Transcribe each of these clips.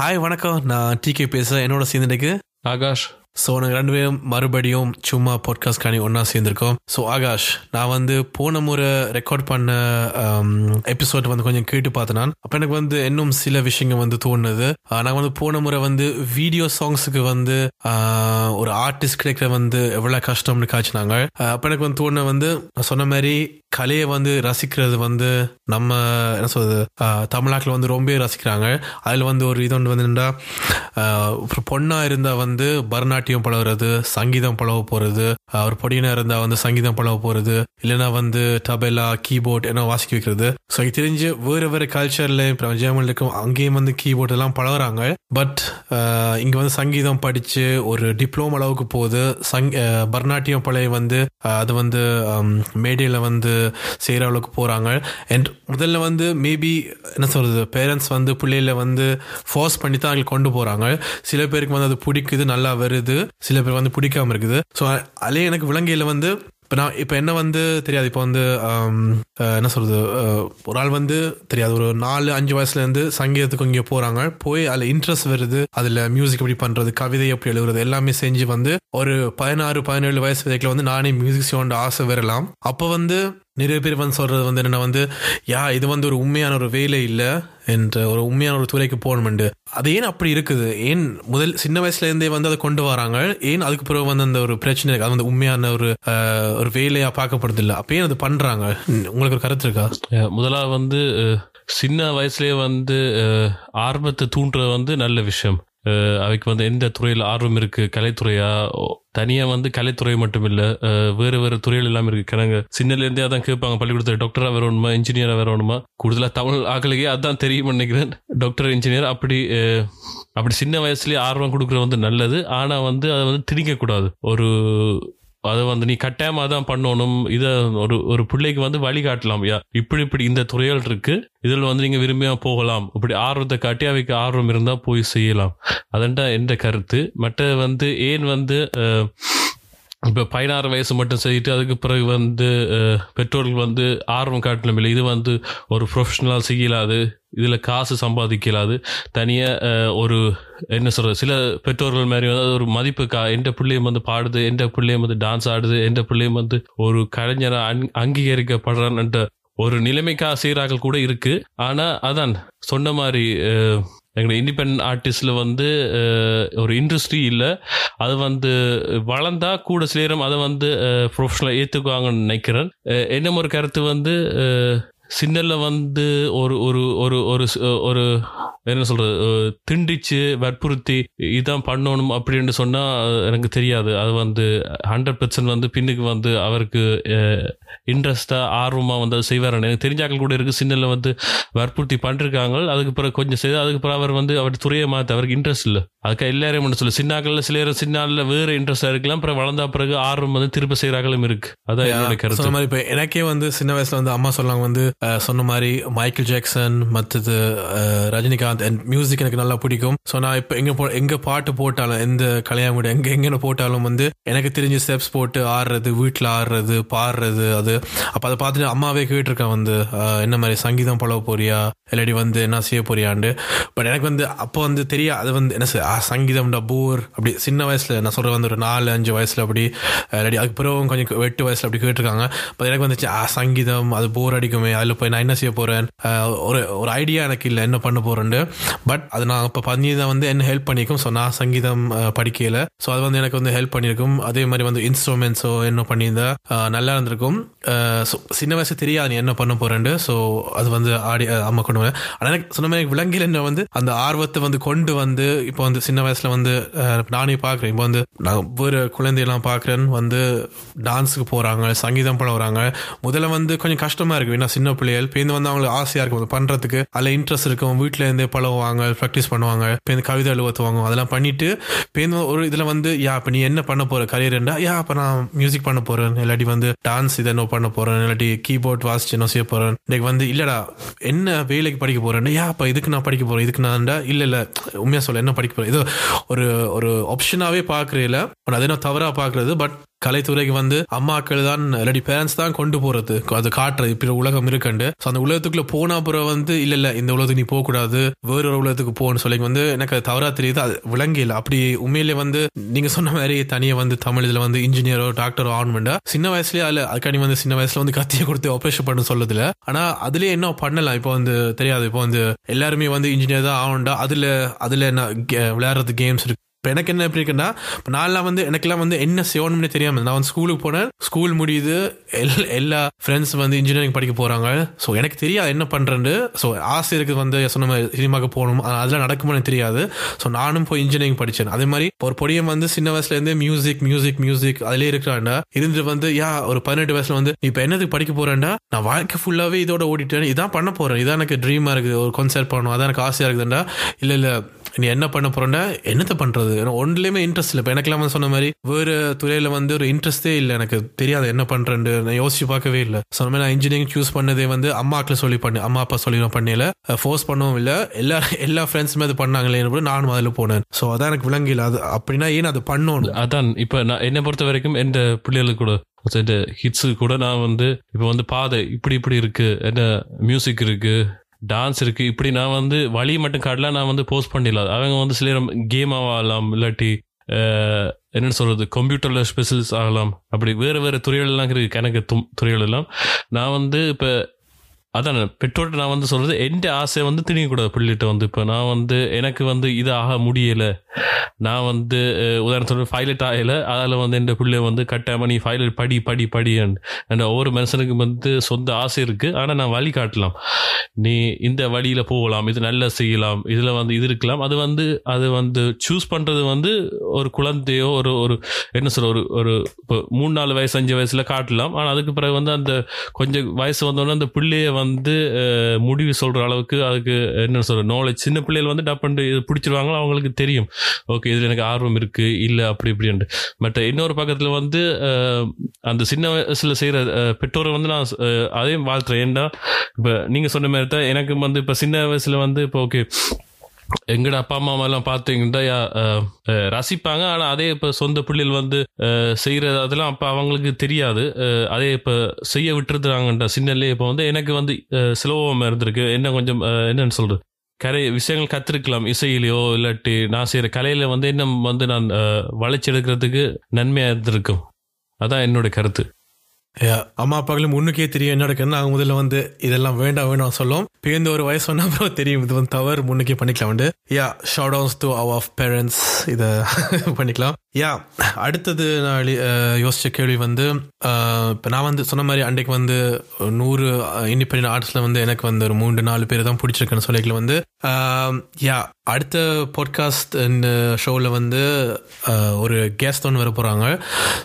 Hi வணக்கம். நான் decay பேசுகிறேன் என்னோட சேர்ந்துட்டு ஆகாஷ். ஸோ நாங்கள் ரெண்டு பேரும் மறுபடியும் சும்மா பாட்காஸ்ட் காணி ஒன்றா சேர்ந்துருக்கோம். ஸோ ஆகாஷ் நான் வந்து போன முறை ரெக்கார்ட் பண்ண um, எபிசோட் வந்து கொஞ்சம் கேட்டு பார்த்தேன் நான் அப்போ எனக்கு வந்து இன்னும் சில விஷயங்கள் வந்து தோணுது. நான் வந்து போன முறை வந்து வீடியோ சாங்ஸுக்கு வந்து ஒரு ஆர்டிஸ்ட் கிடைக்கிற வந்து எவ்வளோ கஷ்டம்னு காய்ச்சினாங்க அப்போ எனக்கு வந்து தோணுன வந்து நான் சொன்ன மாதிரி கலையை வந்து ரசிக்கிறது வந்து நம்ம என்ன சொல்றது தமிழ்நாட்டில் வந்து ரொம்ப ரசிக்கிறாங்க. அதில் வந்து ஒரு இது ஒன்று வந்து என்னடா ஆஹ் ஒரு வந்து பரநாட்டியம் பழகுறது சங்கீதம் பழக போறது அவர் பொடியினா இருந்தால் இருந்தா வந்து சங்கீதம் பழக போறது இல்லைன்னா வந்து டபெலா கீபோர்ட் என்ன வாசிக்க வைக்கிறது. ஸோ எனக்கு தெரிஞ்சு வேறு வேறு கல்ச்சர்ல ஜெர்மனில் இருக்கும் அங்கேயும் வந்து கீபோர்ட் எல்லாம் பழகுறாங்க. பட் இங்க வந்து சங்கீதம் படிச்சு ஒரு டிப்ளோமா அளவுக்கு போகுது. சங் பரநாட்டியம் பழைய வந்து அது வந்து மேடையில் வந்து செய்கிற அளவுக்கு போகிறாங்க அண்ட் முதல்ல வந்து மேபி என்ன சொல்கிறது பேரண்ட்ஸ் வந்து பிள்ளைகளை வந்து ஃபோர்ஸ் பண்ணி தான் அவங்களுக்கு கொண்டு போகிறாங்க சில பேருக்கு வந்து அது பிடிக்குது நல்லா வருது. சில பேர் வந்து பிடிக்காம இருக்குது. ஸோ அதிலே எனக்கு விலங்கையில் வந்து இப்போ நான் இப்போ என்ன வந்து தெரியாது. இப்போ வந்து என்ன சொல்கிறது ஒரு ஆள் வந்து தெரியாது. ஒரு நாலு அஞ்சு வயசுலேருந்து சங்கீதத்துக்கு இங்கே போகிறாங்க போய் அதில் இன்ட்ரெஸ்ட் வருது. அதில் மியூசிக் எப்படி பண்ணுறது கவிதை எப்படி எழுதுறது எல்லாமே செஞ்சு வந்து ஒரு பதினாறு பதினேழு வயசு வரைக்கும் வந்து நானே மியூசிக் செய்யணுன்ற ஆசை வரலாம். அப்போ வந்து நிறைய பேர் வந்து சொல்கிறது வந்து என்ன வந்து யா இது வந்து ஒரு உண்மையான ஒரு வேலை இல்லை என்ற ஒரு உண்மையான ஒரு துறைக்கு போகணுமெண்டு. அது ஏன் அப்படி இருக்குது? ஏன் முதல் சின்ன வயசுலேருந்தே வந்து அதை கொண்டு வராங்க? ஏன் அதுக்கு பிறகு வந்து அந்த ஒரு பிரச்சனை இருக்குது அது வந்து உண்மையான ஒரு ஒரு வேலையாக பார்க்கப்படுது இல்லை. அப்போ ஏன் அது பண்ணுறாங்க உங்களுக்கு ஒரு கருத்து இருக்கா? முதலாக முதலாவது வந்து சின்ன வயசுலேயே வந்து ஆர்வத்தை தூண்டுறது வந்து நல்ல விஷயம். அவைக்கு வந்து எந்த துறையில் ஆர்வம் இருக்குது கலைத்துறையா? தனியாக வந்து கலைத்துறை மட்டும் இல்லை வேறு வேறு துறைகள் எல்லாம் இருக்குது கிணங்க சின்னலேருந்தே அதான் கேட்பாங்க. பள்ளிக்கூடத்தில் டாக்டராக வரணுமா இன்ஜினியராக வரணுமா கூடுதலாக தமிழ் ஆக்களுக்கே அதான் தெரியும் நினைக்கிறேன். டாக்டர் இன்ஜினியர் அப்படி அப்படி சின்ன வயசுலேயே ஆர்வம் கொடுக்குறது வந்து நல்லது. ஆனால் வந்து அதை வந்து திணிக்கக்கூடாது. ஒரு அதை வந்து நீ கட்டாயமா தான் பண்ணணும். இதை ஒரு ஒரு பிள்ளைக்கு வந்து வழிகாட்டலாம். யா இப்படி இப்படி இந்த துறைகள் இருக்கு. இதில் வந்து நீங்க விரும்பியா போகலாம். இப்படி ஆர்வத்தை காட்டி அவைக்கு ஆர்வம் இருந்தா போய் செய்யலாம். அதன்டா என்ற கருத்து. மற்ற வந்து ஏன் வந்து இப்போ பதினாறு வயசு மட்டும் செய்துட்டு அதுக்கு பிறகு வந்து பெற்றோர்கள் வந்து ஆர்வம் காட்டணும் இல்லை இது வந்து ஒரு ப்ரொஃபஷனலாக செய்யலாது இதில் காசு சம்பாதிக்கலாது. தனியாக ஒரு என்ன சொல்கிறது சில பெற்றோர்கள் மாதிரி வந்து ஒரு மதிப்பு கா எந்த பிள்ளையும் வந்து பாடுது எந்த பிள்ளையும் வந்து டான்ஸ் ஆடுது எந்த பிள்ளையும் வந்து ஒரு கலைஞராக அங் அங்கீகரிக்கப்படுறான்ன்ற ஒரு நிலைமைக்காக செய்கிறார்கள் கூட இருக்குது ஆனால் அதான் சொன்ன மாதிரி அஹ், இண்டிபெண்ட் ஆர்டிஸ்டில் வந்து ஒரு இண்டஸ்ட்ரி இல்லை. அது வந்து வளர்ந்தா கூட சிலேரம் அதை வந்து ப்ரொஃபஷனலாக ஏற்றுக்குவாங்கன்னு நினைக்கிறேன். என்ன ஒரு கருத்து வந்து சின்னல்ல வந்து ஒரு ஒரு ஒரு ஒரு ஒரு என்ன சொல்றது திண்டிச்சு வற்புறுத்தி இதான் பண்ணணும் அப்படின்னு சொன்னா எனக்கு தெரியாது. அது வந்து ஹண்ட்ரட் பெர்சன்ட் வந்து பின்னுக்கு வந்து அவருக்கு இன்ட்ரெஸ்டா ஆர்வமா வந்து அதை செய்வார். எனக்கு தெரிஞ்சாக்கள் கூட இருக்கு சின்னல வந்து வற்புறுத்தி பண்ணிருக்காங்க. அதுக்கு பிறகு கொஞ்சம் செய்து அதுக்கு பிறகு அவர் வந்து அவர் துறையை மாத்த அவருக்கு இன்ட்ரெஸ்ட் இல்ல. அதுக்கு எல்லாரையும் ஒன்று சொல்லு. சின்னாக்கள்ல சில சின்னால வேற இன்ட்ரெஸ்டா இருக்கலாம். அப்புறம் வளர்ந்த பிறகு ஆர்வம் வந்து திருப்ப செய்யறாங்களும் இருக்கு. அதான் என்னோட கருத்து. மாதிரி இப்போ எனக்கே வந்து சின்ன வயசுல வந்து அம்மா சொன்னாங்க வந்து சொன்ன மாதிரி மைக்கேல் ஜாக்சன் மற்றது ரஜினிகாந்த் அண்ட் மியூசிக் எனக்கு நல்லா பிடிக்கும். ஸோ நான் இப்போ எங்கே போ எங்கே பாட்டு போட்டாலும் எந்த கல்யாணம் எங்கே எங்கே போட்டாலும் வந்து எனக்கு தெரிஞ்ச ஸ்டெப்ஸ் போட்டு ஆடுறது வீட்டில் ஆடுறது பாடுறது அது. அப்போ அதை பார்த்துட்டு அம்மாவே கேட்டிருக்கேன் வந்து என்ன மாதிரி சங்கீதம் பழக போறியா? இல்லாடி வந்து என்ன செய்ய போறியாண்டு பட் எனக்கு வந்து அப்போ வந்து தெரியா அது வந்து என்ன செய்ய, ஆ, சங்கீதம்டா போர் அப்படி சின்ன வயசில் நான் சொல்கிற வந்து ஒரு நாலு அஞ்சு வயசில் அப்படி இல்லாடி அதுக்கு பிறகு கொஞ்சம் எட்டு வயசில் அப்படி கேட்டிருக்காங்க. பட் எனக்கு வந்துச்சு ஆ சங்கீதம் அது போர் அடிக்குமே அதில் போய் நான் என்ன செய்ய போறேன்? ஒரு ஒரு ஐடியா எனக்கு இல்லை என்ன பண்ண போறேன்னு பட் அது நான் இப்போ பண்ணி தான் வந்து என்ன ஹெல்ப் பண்ணியிருக்கும்? ஸோ நான் சங்கீதம் அஹ், படிக்கையில. ஸோ அது வந்து எனக்கு வந்து ஹெல்ப் பண்ணியிருக்கும். அதே மாதிரி வந்து இன்ஸ்ட்ருமெண்ட்ஸோ என்ன பண்ணியிருந்தா நல்லா இருந்திருக்கும். ஸோ சின்ன வயசு தெரியாது நீ என்ன பண்ண போறேன்னு ஸோ அது வந்து ஆடி அம்மா கொண்டு வரேன் ஆனால் எனக்கு சொன்ன மாதிரி விலங்கில் என்ன வந்து அந்த ஆர்வத்தை வந்து கொண்டு வந்து இப்போ வந்து சின்ன வயசுல வந்து நானே பார்க்குறேன் இப்போ வந்து நான் ஒவ்வொரு குழந்தையெல்லாம் பார்க்குறேன் வந்து டான்ஸுக்கு போகிறாங்க சங்கீதம் பண்ண வராங்க. முதல்ல வந்து கொஞ்சம் கஷ்டமாக இருக்கு. ஏன்னா சின்ன பிள்ளைகள் பேருந்து வந்து அவங்களுக்கு ஆசையாக இருக்கும். பண்ணுறதுக்கு பண்றதுக்கு அதில் இன்ட்ரெஸ்ட் இருக்கும். வீட்டில் இருந்தே பழகுவாங்க ப்ராக்டிஸ் பண்ணுவாங்க பேருந்து கவிதை எழுவத்துவாங்க அதெல்லாம் பண்ணிட்டு பேருந்து ஒரு இதுல வந்து யா இப்போ நீ என்ன பண்ண போற? கரியர்ண்டா யா அப்போ நான் மியூசிக் பண்ண போகிறேன் இல்லாட்டி வந்து டான்ஸ் இதை என்ன பண்ண போறேன். இல்லாட்டி கீபோர்ட் வாசிச்சு என்ன செய்ய போறேன். இன்னைக்கு வந்து இல்லடா என்ன வேலைக்கு படிக்க போகிறேன் யா இப்போ இதுக்கு நான் படிக்க போறேன். இதுக்கு நான் இல்லை இல்லை உண்மையாக சொல்ல என்ன படிக்க போகிறேன் இது ஒரு ஒரு ஆப்ஷனாகவே பாக்குறதுல அது என்ன தவறாக பார்க்குறது பட் கலைத்துறைக்கு வந்து அம்மாக்கள் தான் இல்லாட்டி பேரண்ட்ஸ் தான் கொண்டு போறது. அது காட்டுறது இப்படி உலகம் இருக்குண்டு ஸோ அந்த உலகத்துக்குள்ள போனா அப்புறம் வந்து இல்ல இல்ல இந்த உலகத்துக்கு நீ போக கூடாது வேற ஒரு உலகத்துக்கு போன்னு சொல்லி வந்து எனக்கு அது தவறா தெரியுது. அது விளங்கல அப்படி உண்மையிலே வந்து நீங்க சொன்ன மாதிரி தனியா வந்து தமிழ் இதுல வந்து இன்ஜினியரோ டாக்டரோ ஆகணும்டா சின்ன வயசுலயே அதுல அதுக்காண்டி வந்து சின்ன வயசுல வந்து கத்திய கொடுத்து ஆப்ரேஷன் பண்ண சொல்லுதுல ஆனா அதுலயே என்ன பண்ணலாம்? இப்போ வந்து தெரியாது. இப்போ வந்து எல்லாருமே வந்து இன்ஜினியர் தான் ஆகணும்டா. அதுல அதுல என்ன கே- விளையாடுறது கேம்ஸ் இருக்கு. இப்போ எனக்கு என்ன எப்படி இருக்குன்னா இப்போ நான்லாம் வந்து எனக்கெல்லாம் வந்து என்ன செய்யணும்னு தெரியாமல் நான் வந்து ஸ்கூலுக்கு போனேன். ஸ்கூல் முடியுது எல் எல்லா ஃப்ரெண்ட்ஸ் வந்து இன்ஜினியரிங் படிக்க போகிறாங்க ஸோ எனக்கு தெரியாது என்ன பண்ணுறேன்னு ஸோ ஆசை இருக்குது வந்து சொன்ன மாதிரி சினிமாக்கு போகணும். அதெல்லாம் நடக்குமான்னு எனக்கு தெரியாது. ஸோ நானும் போய் இன்ஜினியரிங் படித்தேன் அதே மாதிரி ஒரு பொடியம் வந்து சின்ன வயசுலேருந்தே மியூசிக் மியூசிக் மியூசிக் அதிலே இருக்கிறாண்டா இருந்துட்டு வந்து யா ஒரு பதினெட்டு வயசுல வந்து இப்போ என்னதுக்கு படிக்க போகிறேன்டா நான் வாழ்க்கை ஃபுல்லாகவே இதோட ஓடிட்டேன். இதான் பண்ண போகிறேன் இதான் எனக்கு ட்ரீமாக இருக்குது. ஒரு கான்சர்ட் பண்ணணும். அதான் எனக்கு ஆசையாக இருக்குதுண்டா இல்லை இல்லை நீ என்ன பண்ண போறேன்னா என்னத்தை பண்றது? எனக்கு ஒன்றுலயுமே இன்ட்ரெஸ்ட் இல்லை. இப்போ எனக்கெல்லாம் வந்து சொன்ன மாதிரி வேறு துறையில் வந்து ஒரு இன்ட்ரெஸ்டே இல்லை. எனக்கு தெரியாது என்ன பண்ணுறேன்னு நான் யோசிச்சு பார்க்கவே இல்லை. சொன்ன மாதிரி நான் இன்ஜினியரிங் சூஸ் பண்ணதே வந்து அம்மாக்களை சொல்லி பண்ணேன் அம்மா அப்பா சொல்லி நான் பண்ணல. ஃபோர்ஸ் பண்ணவும் இல்லை. எல்லா எல்லா ஃப்ரெண்ட்ஸுமே அது பண்ணாங்களே நானும் அதில் போனேன். ஸோ அதான் எனக்கு விளங்கல அது அப்படின்னா ஏன் அது பண்ணணும்? அதான். இப்போ நான் என்னை பொறுத்த வரைக்கும் எந்த பிள்ளைகளுக்கு கூட இந்த ஹிட்ஸு கூட நான் வந்து இப்போ வந்து பாதை இப்படி இப்படி இருக்கு. என்ன மியூசிக் இருக்கு. டான்ஸ் இருக்குது இப்படி நான் வந்து வழி மட்டும் காட்டலாம் நான் வந்து போஸ்ட் பண்ணிடலாம் அவங்க வந்து சில நேரம் கேம் ஆகலாம் இல்லாட்டி என்னென்னு சொல்கிறது கம்ப்யூட்டரில் ஸ்பெஷலிஸ்ட் ஸ்பெஷல்ஸ் ஆகலாம். அப்படி வேறு வேறு துறைகள் எல்லாம் இருக்கு. கணக்கு தும்- துறைகள் எல்லாம். நான் வந்து இப்போ அதான் பெற்றோர்கிட்ட நான் வந்து சொல்றது எந்த ஆசை வந்து திணிக்கக்கூடாது பிள்ளைகிட்ட வந்து. இப்போ நான் வந்து எனக்கு வந்து இது ஆக முடியலை. நான் வந்து அஹ், ஃபைலட் ஆகலை. அதில் வந்து என் பிள்ளை வந்து கட்டாமல் நீ ஃபைலட் படி படி படி அண்ட் ஒவ்வொரு மனுஷனுக்கு வந்து சொந்த ஆசை இருக்குது ஆனால் நான் வழி காட்டலாம். நீ இந்த வழியில் போகலாம். இது நல்லா செய்யலாம். இதில் வந்து இது இருக்கலாம். அது வந்து அது வந்து சூஸ் பண்ணுறது வந்து ஒரு குழந்தையோ ஒரு ஒரு என்ன சொல்ற ஒரு ஒரு இப்போ மூணு நாலு வயசு அஞ்சு வயசில் காட்டலாம். ஆனால் அதுக்கு பிறகு வந்து அந்த கொஞ்சம் வயசு வந்தோடனே அந்த பிள்ளையை வந்து வந்து முடிவு சொல்கிற அளவுக்கு அதுக்கு என்ன சொல்ற நாலேஜ் சின்ன பிள்ளைகள் வந்து டப்பண்டு இது பிடிச்சிருவாங்களோ அவங்களுக்கு தெரியும். ஓகே இதில் எனக்கு ஆர்வம் இருக்குது இல்லை அப்படி இப்படின்ட்டு. பட் இன்னொரு பக்கத்தில் வந்து அந்த சின்ன வயசில் செய்கிற பெற்றோரை வந்து நான் அதையும் வாழ்த்துறேன். ஏன்டா இப்போ நீங்கள் சொன்ன மாதிரி தான் எனக்கு வந்து இப்போ சின்ன வயசில் வந்து இப்போ ஓகே எங்கட அப்பா அம்மா எல்லாம் பார்த்தீங்கன்னா யா- ரசிப்பாங்க. ஆனா அதே இப்ப சொந்த பிள்ளைகள் வந்து செய்கிறது செய்யறது அதெல்லாம் அப்ப அவங்களுக்கு தெரியாது. அதே இப்ப செய்ய விட்டுருந்தாங்கன்ற சின்னலே இப்ப வந்து எனக்கு வந்து சுலபமாக சுலபமா இருந்திருக்கு. என்ன கொஞ்சம் என்னன்னு சொல்றது? கரை விஷயங்கள் கத்திருக்கலாம். இசையிலையோ இல்லாட்டி நான் செய்யற கலையில வந்து இன்னும் வந்து நான் வளைச்சி வளைச்செடுக்கிறதுக்கு நன்மையா இருந்திருக்கும். அதான் என்னோட கருத்து. அம்மா அப்பாக்களும் முன்னுக்கே தெரியும் என்ன நடக்குதுன்னு. அவங்க முதல்ல வந்து இதெல்லாம் வேண்டாம் வேணாம் சொல்லும் பேருந்து ஒரு வயசு சொன்னா அப்புறம் தெரியும். இது வந்து தவறு. முன்னுக்கே பண்ணிக்கலாம் வந்து yeah shout ounce to our of parents இதை பண்ணிக்கலாம். யா அடுத்தது நான் யோசிச்ச கேள்வி வந்து இப்போ நான் வந்து சொன்ன மாதிரி அன்றைக்கு வந்து நூறு இண்டிபெண்ட் ஆர்ட்ஸில் வந்து எனக்கு வந்து ஒரு மூன்று நாலு பேர் தான் பிடிச்சிருக்குன்னு சொல்லிக்கல வந்து யா அடுத்த பாட்காஸ்ட் ஷோவில் வந்து ஒரு கெஸ்ட் ஒன்று வர போகிறாங்க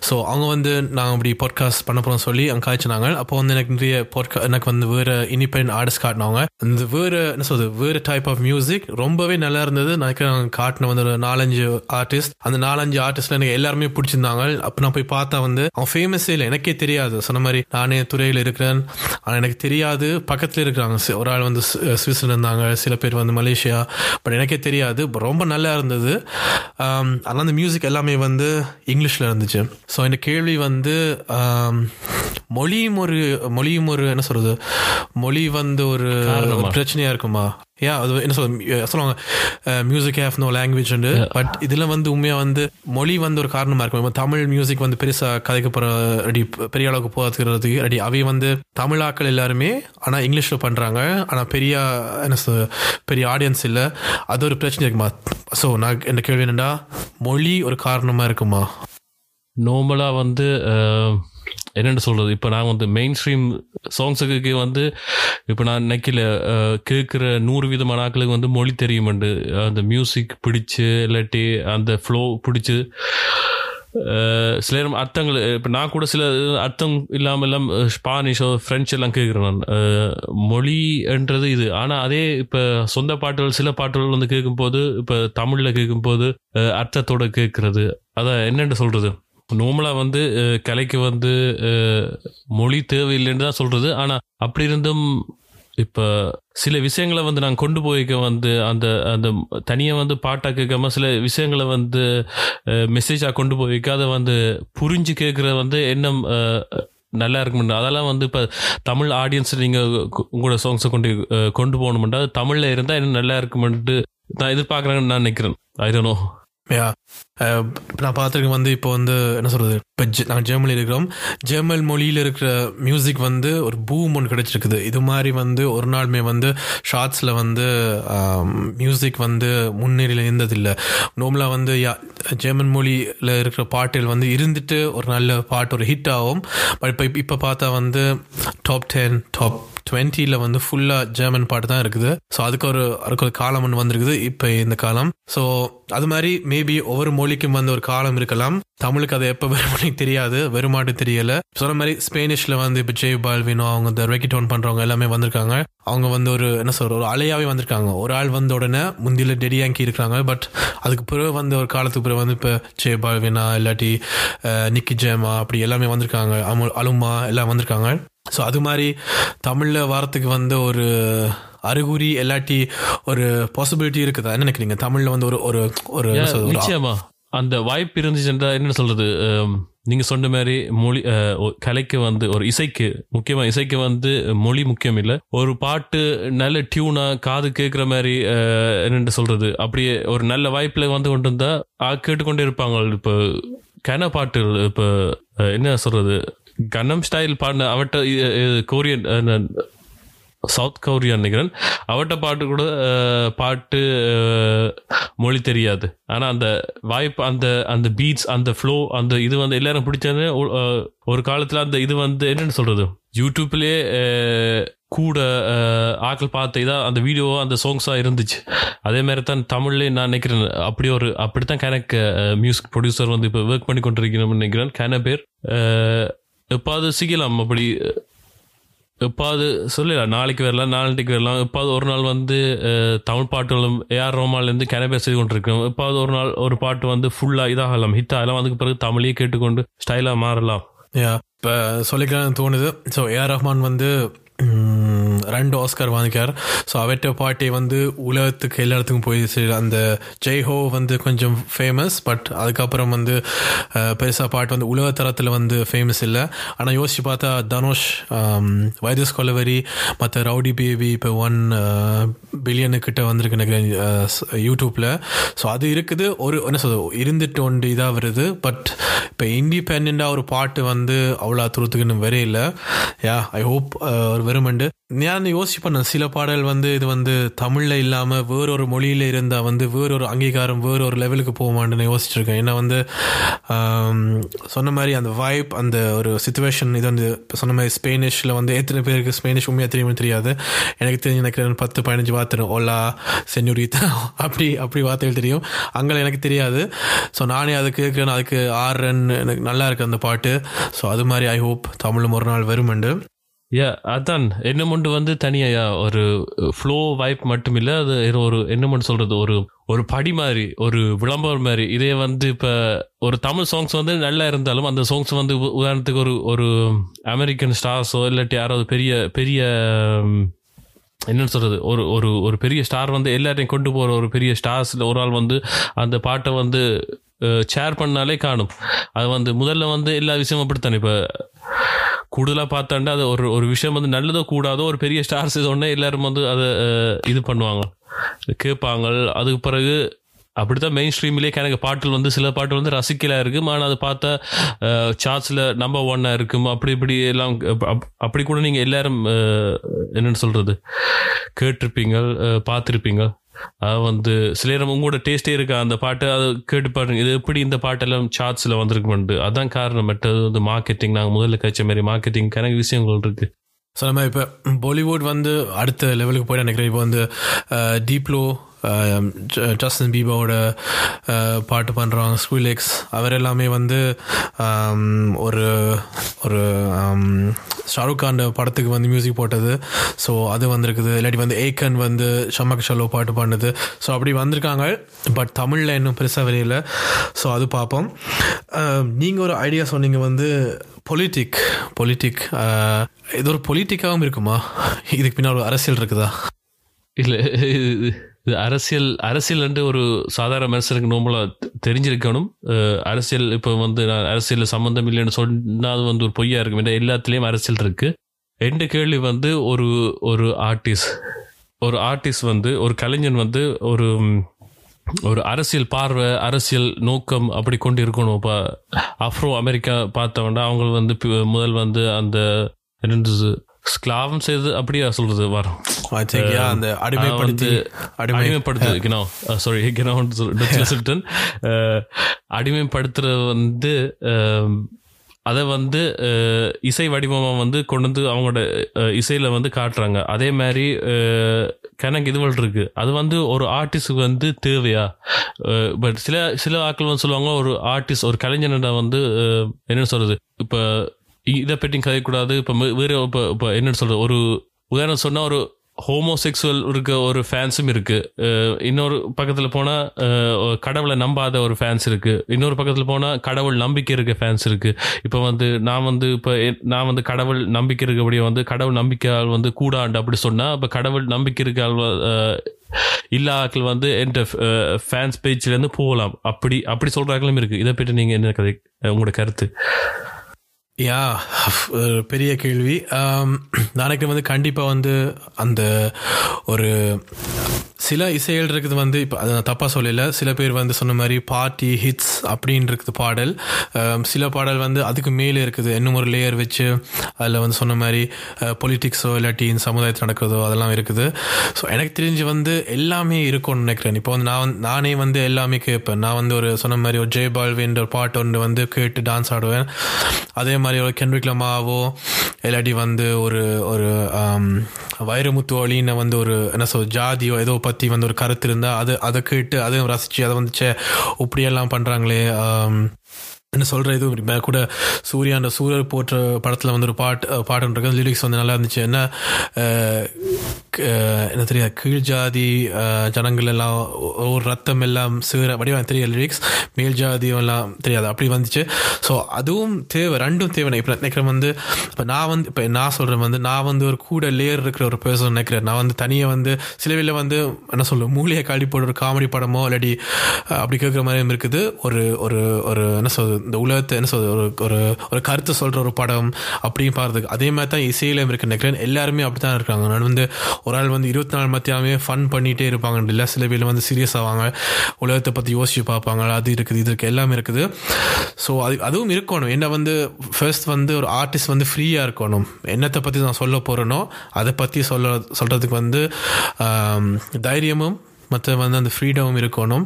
ஸோ அவங்க வந்து நாங்கள் இப்படி பாட்காஸ்ட் பண்ண போகிறோம் சொல்லி அங்கே காய்ச்சினாங்க. அப்போ வந்து எனக்கு நிறைய பாட்கா எனக்கு வந்து வேறு இண்டிபெண்ட் ஆர்ட்ஸ் காட்டினாங்க. இந்த வேறு என்ன சொல்றது வேறு டைப் ஆஃப் மியூசிக் ரொம்பவே நல்லா இருந்தது. நான் காட்டின வந்து ஒரு நாலஞ்சு ஆர்டிஸ்ட் அந்த நாலஞ்சு ஆர்டிஸ்ட்ல எனக்கு எல்லாருமே பிடிச்சிருந்தாங்க. அப்போ நான் போய் பார்த்தா வந்து அவன் ஃபேமஸே இல்லை. எனக்கே தெரியாது. சொன்ன மாதிரி நானே துறையில் இருக்கிறேன். ஆனால் எனக்கு தெரியாது. பக்கத்தில் இருக்கிறாங்க. ஒரு ஆள் வந்து சு- சுவிஸ்ல இருந்தாங்க. சில பேர் வந்து மலேசியா. பட் எனக்கே தெரியாது. ரொம்ப நல்லா இருந்தது. ஆனால் அந்த மியூசிக் எல்லாமே வந்து இங்கிலீஷில் இருந்துச்சு. ஸோ இந்த கேள்வி வந்து மொழியும் ஒரு மொழியும் ஒரு என்ன சொல்றது மொழி வந்து ஒரு பிரச்சனையா இருக்குமா ஏன் அது என்ன சொல்ல சொல்லுவாங்க music have no language but இதுல வந்து உண்மையா வந்து மொழி வந்து ஒரு காரணமா இருக்கும் இப்ப தமிழ் மியூசிக் வந்து பெருசா கதைக்கப்புற ரெடி பெரிய அளவுக்கு போகிறதுக்கு ரெடி அவை வந்து தமிழாக்கள் எல்லாருமே ஆனா இங்கிலீஷ்ல பண்றாங்க ஆனா பெரிய என்ன சொல்றது, பெரிய ஆடியன்ஸ் இல்ல அது ஒரு பிரச்சனை இருக்குமா ஸோ நான் என்ன கேள்வி என்னடா மொழி ஒரு காரணமா இருக்குமா நார்மலாக வந்து என்னென்னு சொல்கிறது இப்போ நான் வந்து மெயின் ஸ்ட்ரீம் சாங்ஸுக்கு வந்து இப்போ நான் நெக்கில் கேட்குற நூறு விதமான ஆக்களுக்கு வந்து மொழி தெரியுமெண்டு அந்த மியூசிக் பிடிச்சி இல்லாட்டி அந்த ஃப்ளோ பிடிச்சி சில நேரம் அர்த்தங்கள் இப்போ நான் கூட சில அர்த்தம் இல்லாமல் எல்லாம் ஸ்பானிஷோ ஃப்ரெஞ்சு எல்லாம் கேட்குறேன் நான். மொழின்றது இது. ஆனால் அதே இப்போ சொந்த பாட்டுகள் சில பாட்டுகள் வந்து கேட்கும்போது இப்போ தமிழில் கேட்கும்போது அர்த்தத்தோடு அர்த்தத்தோட கேட்குறது. அதான் என்னென்னு சொல்கிறது நார்மலாக வந்து கலைக்கு வந்து மொழி தேவையில்லைன்னு தான் சொல்கிறது ஆனால் அப்படி இருந்தும் இப்போ சில விஷயங்களை வந்து நாங்கள் கொண்டு போய்க்க வந்து அந்த அந்த தனியாக வந்து பாட்டாக கேட்காம சில விஷயங்களை வந்து மெசேஜாக கொண்டு போய்க்க அதை வந்து புரிஞ்சு கேட்குறது வந்து என்ன நல்லா இருக்குமெண்டு அதெல்லாம் வந்து இப்போ தமிழ் ஆடியன்ஸ் நீங்கள் உங்களோட சாங்ஸை கொண்டு கொண்டு போகணுமெண்டா அது தமிழில் இருந்தால் இன்னும் நல்லா இருக்குமென்ட்டு நான் எதிர்பார்க்குறேன்னு நான் நினைக்கிறேன். ஐ don't யா uh, நான் பார்த்துருக்கேன் வந்து இப்போ வந்து என்ன சொல்கிறது இப்போ நாங்கள் ஜெர்மனியில் இருக்கிறோம். ஜெர்மன் மொழியில் இருக்கிற மியூசிக் வந்து ஒரு பூம் ஒன்று கிடைச்சிருக்குது. இது மாதிரி வந்து ஒரு நாளுமே வந்து ஷார்ட்ஸில் வந்து um, மியூசிக் வந்து முன்னேறியில் இருந்ததில்லை. நார்மலாக வந்து யா ஜெர்மன் மொழியில் இருக்கிற பாட்டில் வந்து இருந்துட்டு ஒரு நல்ல பாட்டு ஒரு ஹிட் ஆகும். பட் இப்போ இப்போ பார்த்தா வந்து டாப் டென் டாப் டுவெண்ட்டியில் வந்து ஃபுல்லாக ஜெர்மன் பாட்டு தான் இருக்குது. ஸோ அதுக்கு ஒரு அதுக்கு ஒரு காலம் ஒன்று வந்திருக்குது இப்போ இந்த காலம். ஸோ அது மாதிரி மேபி ஒவ்வொரு மொழிக்கும் வந்து ஒரு காலம் இருக்கலாம். தமிழுக்கு அது எப்போ வரும்னு தெரியாது வருமாட்டு தெரியல. சொன்ன மாதிரி ஸ்பெனிஷ்ல வந்து இப்போ ஜெய் பால்வினோ அவங்க இந்த ரெக்கிடோன் பண்ணுறவங்க எல்லாமே வந்திருக்காங்க. அவங்க வந்து ஒரு என்ன சொல்ற ஒரு அலையாவே வந்திருக்காங்க. ஒரு ஆள் வந்த உடனே முந்தியில் டெடியாங்கி இருக்கிறாங்க. பட் அதுக்கு பிறகு வந்து ஒரு காலத்துக்கு பிறகு வந்து இப்போ ஜெய் பால்வினா இல்லாட்டி நிக்கி ஜெயமா அப்படி எல்லாமே வந்திருக்காங்க. அமு அலுமா எல்லாம் வந்திருக்காங்க. ஸோ அது மாதிரி தமிழில் வாரத்துக்கு வந்து ஒரு அறிகுறி இல்லாட்டி ஒரு பாசிபிலிட்டி இருக்குதா? என்ன நினைக்கிறீங்க? தமிழில் வந்து ஒரு ஒரு ஒரு நிச்சயமா. அந்த வாய்ப்பு இருந்துச்சுன்றா என்ன சொல்றது? நீங்க சொன்ன மாதிரி மொழி கலைக்கு வந்து ஒரு இசைக்கு முக்கியமா இசைக்கு வந்து மொழி முக்கியம் இல்ல. ஒரு பாட்டு நல்ல டியூனா காது கேட்குற மாதிரி அஹ், என்னன்னு சொல்றது? அப்படியே ஒரு நல்ல வாய்ப்புல வந்து கொண்டு வந்தா கேட்டுக்கொண்டே இருப்பாங்க. இப்போ கன பாட்டுகள் இப்போ என்ன சொல்றது? கன்னம் ஸ்டைல் பாடின அவட்ட கொரியன் சவுத் கொரியா நினைக்கிறேன். அவட்ட பாட்டு கூட பாட்டு மொழி தெரியாது. ஆனால் அந்த வாய்ப்பு அந்த அந்த பீட்ஸ் அந்த ஃப்ளோ அந்த இது வந்து எல்லாரும் பிடிச்சது ஒரு காலத்தில் அந்த இது வந்து என்னென்னு சொல்கிறது யூடியூப்லேயே கூட ஆக்கள் ஆட்கள் பார்த்த இதா அந்த வீடியோ அந்த சாங்ஸாக இருந்துச்சு. அதே மாதிரி தான் தமிழ்லேயே நான் நினைக்கிறேன் அப்படி ஒரு அப்படித்தான் கணக்கு மியூசிக் ப்ரொடியூசர் வந்து இப்போ ஒர்க் பண்ணி கொண்டிருக்கிறோம்னு நினைக்கிறேன். கன பேர் எப்பாவது சிக்கலாம் அப்படி எப்பாவது சொல்லலாம் நாளைக்கு வரலாம் நாளைக்கு வரலாம் எப்பாவது ஒரு நாள் வந்து தமிழ் பாட்டுகளும் ஏஆர் ரோமாலேருந்து கனபே செய்து கொண்டிருக்கோம். எப்பாவது ஒரு நாள் ஒரு பாட்டு வந்து ஃபுல்லாக இதாகலாம் ஹிட் ஆகலாம் அதுக்கு பிறகு தமிழையே கேட்டுக்கொண்டு ஸ்டைலாக மாறலாம். இப்போ சொல்லிக்கலாம் தோணுது. ஸோ ஏஆர் ரஹ்மான் வந்து ரெண்டு ஆஸ்கர் வாங்கிக்கார் ஸோ அவற்ற பாட்டி வந்து உலகத்துக்கு எல்லா இடத்துக்கும் போயிடுச்சு அந்த ஜெய் ஹோ வந்து கொஞ்சம் ஃபேமஸ் பட் அதுக்கப்புறம் வந்து பெருசாக பாட்டு வந்து உலக தரத்தில் வந்து ஃபேமஸ் இல்லை. ஆனால் யோசிச்சு பார்த்தா தனுஷ் வைரஸ் கொலவரி மற்ற ரவுடி பேபி இப்போ ஒன் பில்லியனுக்கிட்ட வந்திருக்கு நினைக்கிறேன் யூடியூப்பில் ஸோ அது இருக்குது. ஒரு என்ன சொல்றது இருந்துட்டு ஒன்று இதாக வருது. பட் இப்போ இண்டிபெண்ட்டாக ஒரு பாட்டு வந்து அவ்வளோ தூரத்துக்குன்னு வரே இல்லை யா ஐ ஹோப் ஒரு வெறுமண்டு உட்காந்து யோசிச்சு பண்ணேன் சில பாடல் வந்து இது வந்து தமிழில் இல்லாமல் வேறொரு மொழியில் இருந்தால் வந்து வேறொரு அங்கீகாரம் வேறொரு லெவலுக்கு போகுமான்னு யோசிச்சிருக்கேன். ஏன்னா வந்து சொன்ன மாதிரி அந்த வைப் அந்த ஒரு சுச்சுவேஷன் இது வந்து சொன்ன மாதிரி ஸ்பெயினிஷில் வந்து எத்தனை பேருக்கு ஸ்பெயினிஷ் உண்மையாக தெரியுமே தெரியாது. எனக்கு தெரிஞ்சு எனக்கு பத்து பதினஞ்சு வார்த்தை ஓலா சென்யூரித்தா அப்படி அப்படி வார்த்தைகள் தெரியும். அங்கே எனக்கு தெரியாது. ஸோ நானே அது கேட்குறேன் அதுக்கு ஆறுன்னு எனக்கு நல்லா இருக்குது அந்த பாட்டு. ஸோ அது மாதிரி ஐ ஹோப் தமிழும் ஒரு நாள் வருமெண்டு. யா அதான். என்னமொண்டு வந்து தனியா ஒரு ஃப்ளோ வைப் மட்டும் இல்லை. அது ஒரு என்னமொண்டு சொல்றது ஒரு ஒரு படி மாதிரி ஒரு விளம்பரம் மாதிரி இதே வந்து இப்போ ஒரு தமிழ் சாங்ஸ் வந்து நல்லா இருந்தாலும் அந்த சாங்ஸ் வந்து உ- உதாரணத்துக்கு ஒரு ஒரு அமெரிக்கன் ஸ்டார்ஸோ இல்லாட்டி யாராவது பெரிய பெரிய என்னன்னு சொல்றது ஒரு ஒரு ஒரு பெரிய ஸ்டார் வந்து எல்லாரையும் கொண்டு போகிற ஒரு பெரிய ஸ்டார்ஸில் ஒரு ஆள் வந்து அந்த பாட்டை வந்து ஷேர் பண்ணாலே காணும். அது வந்து முதல்ல வந்து எல்லா விஷயமும் அப்படித்தானே? இப்போ கூடுதலாக பார்த்தாண்டா அது ஒரு ஒரு விஷயம் வந்து நல்லதோ கூடாதோ ஒரு பெரிய ஸ்டார்ஸ் இது ஒன்றே எல்லாரும் வந்து அதை இது பண்ணுவாங்க. கேட்பாங்க. அதுக்கு பிறகு அப்படித்தான் மெயின் ஸ்ட்ரீம்லேயே எனக்கு பாட்டில் வந்து சில பாட்டு வந்து ரசிக்கலா இருக்கும். ஆனால் அதை பார்த்தா சார்ட்ஸில் நம்பர் ஒன்னாக இருக்கும். அப்படி இப்படி எல்லாம் அப்- அப்படி கூட நீங்கள் எல்லாரும் என்னென்னு என்னன்னு சொல்கிறது கேட்டிருப்பீங்க பார்த்துருப்பீங்க. வந்து சில நேரம் உங்களோட டேஸ்டே இருக்கா? அந்த பாட்டு அது கேட்டு பாருங்க. இது எப்படி இந்த பாட்டெல்லாம் சார்ட்ஸில் வந்திருக்குமெண்டு அதான் காரணம். மற்றது வந்து மார்க்கெட்டிங் நாங்கள் முதல்ல கழிச்ச மாதிரி மார்க்கெட்டிங் கணக்கு விஷயங்கள் இருக்கு. சில மாதிரி இப்போ பாலிவுட் வந்து அடுத்த லெவலுக்கு போயிட்டு நினைக்கிறேன் இப்போ வந்து டீப்ளோ ஜஸ்டின் பீபாவோட பாட்டு பண்ணுறாங்க ஸ்கூலெக்ஸ் அவர் எல்லாமே வந்து ஒரு ஒரு ஷாருக் கான் படத்துக்கு வந்து மியூசிக் போட்டது. ஸோ அது வந்திருக்குது. இல்லாட்டி வந்து ஏக்கன் வந்து ஷம்மக் ஷல்லோ பாட்டு பண்ணது ஸோ அப்படி வந்திருக்காங்க. பட் தமிழில் இன்னும் பெருசாக வரையில ஸோ அது பார்ப்போம் நீங்கள் ஒரு ஐடியா சொன்னீங்க வந்து பொலிட்டிக் பொலிட்டிக் இது ஒரு பொலிட்டிக்காகவும் இருக்குமா? இதுக்கு பின்னால் ஒரு அரசியல் இருக்குதா? இல்லை இது அரசியல் அரசியல் என்று ஒரு சாதாரண மனுஷனுக்கு நோம்பலாக தெரிஞ்சிருக்கணும். அரசியல் இப்போ வந்து நான் அரசியலில் சம்மந்தம் இல்லைன்னு சொன்னால் அது வந்து ஒரு பொய்யா இருக்கும். ஏன்னா எல்லாத்துலேயும் அரசியல் இருக்கு. ரெண்டு கேள்வி வந்து ஒரு ஒரு ஆர்டிஸ்ட் ஒரு ஆர்டிஸ்ட் வந்து ஒரு கலைஞன் வந்து ஒரு ஒரு அரசியல் பார்வை அரசியல் நோக்கம் அப்படி கொண்டு இருக்கணும். இப்போ அஃப்ரோ அமெரிக்கா பார்த்தவன்டா அவங்க வந்து முதல் வந்து அந்த ஸ்க்லாவம் செய்து அப்படியா சொல்றது? வரும் I think, yeah, அந்த அடிமைப்படுத்தி அடிமை அடிமைப்படுத்து கினோ சாரி கினோ சொல்லிட்டேன் அடிமைப்படுத்துறது வந்து அஹ், அதை வந்து அஹ், இசை வடிவமாக வந்து கொண்டு வந்து அவங்களோட அஹ், இசையில வந்து காட்டுறாங்க. அதே மாதிரி அஹ், கணக்கு இதுவள் இருக்கு. அது வந்து ஒரு ஆர்டிஸ்டுக்கு வந்து தேவையா? பட் சில சில ஆட்கள் வந்து சொல்லுவாங்க ஒரு ஆர்டிஸ்ட் ஒரு கலைஞனிடம் வந்து என்ன சொல்றது? இப்போ இதை பற்றி கதைக்கூடாது இப்போ வேறு இப்போ இப்போ என்னன்னு சொல்கிறது ஒரு உதாரணம் சொன்னால் ஒரு ஹோமோசெக்சுவல் இருக்க ஒரு ஃபேன்ஸும் இருக்கு. இன்னொரு பக்கத்தில் போனால் கடவுளை நம்பாத ஒரு ஃபேன்ஸ் இருக்கு. இன்னொரு பக்கத்தில் போனால் கடவுள் நம்பிக்கை இருக்க ஃபேன்ஸ் இருக்கு. இப்போ வந்து நான் வந்து இப்போ நான் வந்து கடவுள் நம்பிக்கை இருக்கபடியே வந்து கடவுள் நம்பிக்கையால் வந்து கூடாண்டு அப்படி சொன்னால் இப்போ கடவுள் நம்பிக்கை இருக்க ஆள் இல்லா ஆட்கள் வந்து என்கிட்ட ஃபேன்ஸ் பேஜ்லேருந்து போகலாம் அப்படி அப்படி சொல்கிறாங்களும் இருக்கு. இதை பற்றி நீங்கள் என்ன கதை உங்களோட கருத்து? யா ஒரு பெரிய கேள்வி. நாளைக்கு நினைக்கிறேன் வந்து கண்டிப்பாக வந்து அந்த ஒரு சில இசைகள் இருக்குது வந்து இப்போ அதை நான் தப்பாக சொல்லல. சில பேர் வந்து சொன்ன மாதிரி பார்ட்டி ஹிட்ஸ் அப்படின்னு இருக்குது பாடல் சில பாடல் வந்து அதுக்கு மேலே இருக்குது. இன்னும் ஒரு லேயர் வச்சு அதில் வந்து சொன்ன மாதிரி பொலிட்டிக்ஸோ இல்லாட்டி இந்த சமுதாயத்தில் நடக்கிறதோ அதெல்லாம் இருக்குது. ஸோ எனக்கு தெரிஞ்சு வந்து எல்லாமே இருக்கும்னு நினைக்கிறேன். இப்போ வந்து நான் வந்து- நானே வந்து எல்லாமே கேட்பேன். நான் வந்து ஒரு சொன்ன மாதிரி ஒரு ஜெய் பால்வின்ற ஒரு பாட்டு ஒன்று வந்து கேட்டு டான்ஸ் ஆடுவேன். அதே மாதிரி ஒரு கென்ரிக் லமாவோ இல்லாட்டி வந்து ஒரு ஒரு வைரமுத்து அழின்னு வந்து ஒரு என்ன சொல் ஜாதியோ ஏதோ பற்றி வந்து ஒரு கருத்து இருந்தால் அது அதை கேட்டு அதையும் ரசித்து அதை வந்துச்சு இப்படியெல்லாம் பண்ணுறாங்களே என்ன சொல்கிற இது கூட சூர்யான்ற சூரியர் போற்ற படத்தில் வந்து ஒரு பாட்டு பாட்டுன்றது லிரிக்ஸ் வந்து நல்லா இருந்துச்சு. என்ன என்ன தெரியாது கீழ் ஜாதி ஜனங்கள் எல்லாம் ஒரு ரத்தம் எல்லாம் சேர வடிவம் தெரியாது லிரிக்ஸ் மேல் ஜாதியும் எல்லாம் தெரியாது. அப்படி வந்துச்சு. ஸோ அதுவும் தேவை ரெண்டும் தேவை. இப்போ நினைக்கிறேன் வந்து இப்போ நான் வந்து இப்போ நான் சொல்கிறேன் வந்து நான் வந்து ஒரு கூட லேயர் இருக்கிற ஒரு பேர்சன் நினைக்கிறேன். நான் வந்து தனியாக வந்து சில வந்து என்ன சொல்லுவேன் மூலிகை காடி போடுற ஒரு காமெடி படமோ இல்லாடி அப்படி கேட்குற மாதிரியும் இருக்குது. ஒரு ஒரு ஒரு என்ன சொல்றது இந்த உலகத்தை என்ன சொல்றது ஒரு ஒரு ஒரு கருத்தை சொல்கிற ஒரு படம் அப்படின்னு பார்த்துக்கு. அதே மாதிரி தான் இசையிலையும் இருக்கு நினைக்கிறேன். எல்லாருமே அப்படி தான் இருக்காங்க. நான் வந்து ஒரு ஆள் வந்து இருபத்தி நாலு மத்தியாலுமே ஃபன் பண்ணிகிட்டே இருப்பாங்க இல்லை சில பேர் வந்து சீரியஸ் ஆவாங்க. உலகத்தை பற்றி யோசிச்சு பார்ப்பாங்க. அது இருக்குது இது இருக்குது எல்லாமே இருக்குது. ஸோ அது அதுவும் இருக்கணும். என்ன வந்து ஃபர்ஸ்ட் வந்து ஒரு ஆர்டிஸ்ட் வந்து ஃப்ரீயாக இருக்கணும். என்னத்தை பற்றி நான் சொல்ல போகிறேனோ அதை பற்றி சொல்ல சொல்கிறதுக்கு வந்து தைரியமும் மற்ற வந்து அந்த ஃப்ரீடமும் இருக்கணும்.